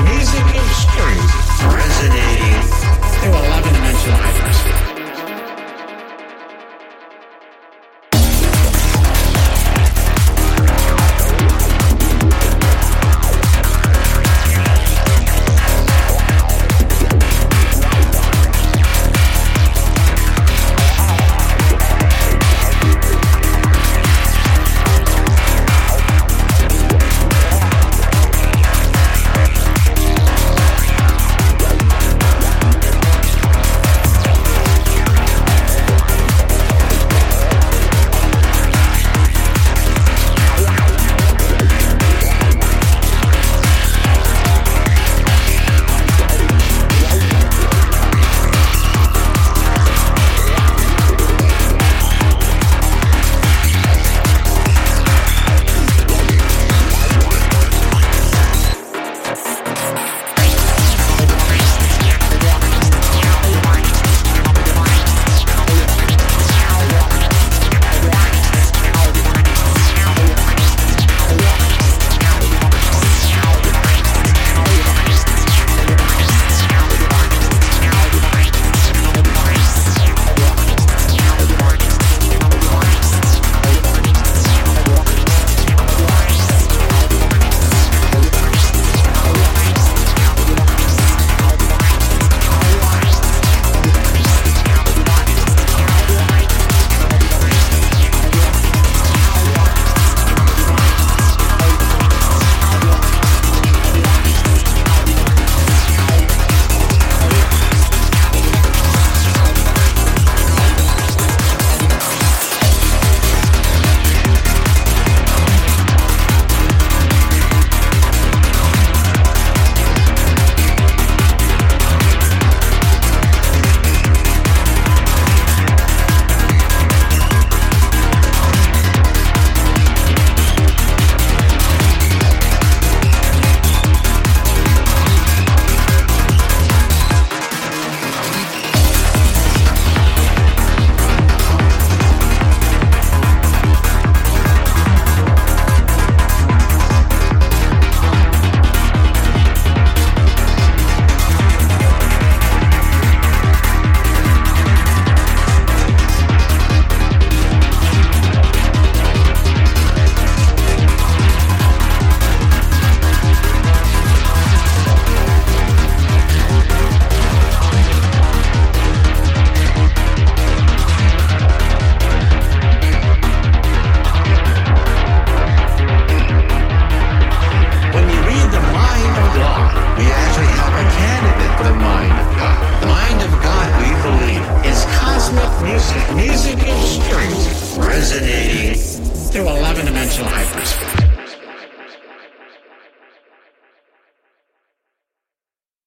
music music experience resonating through 11 dimensional hyperspace.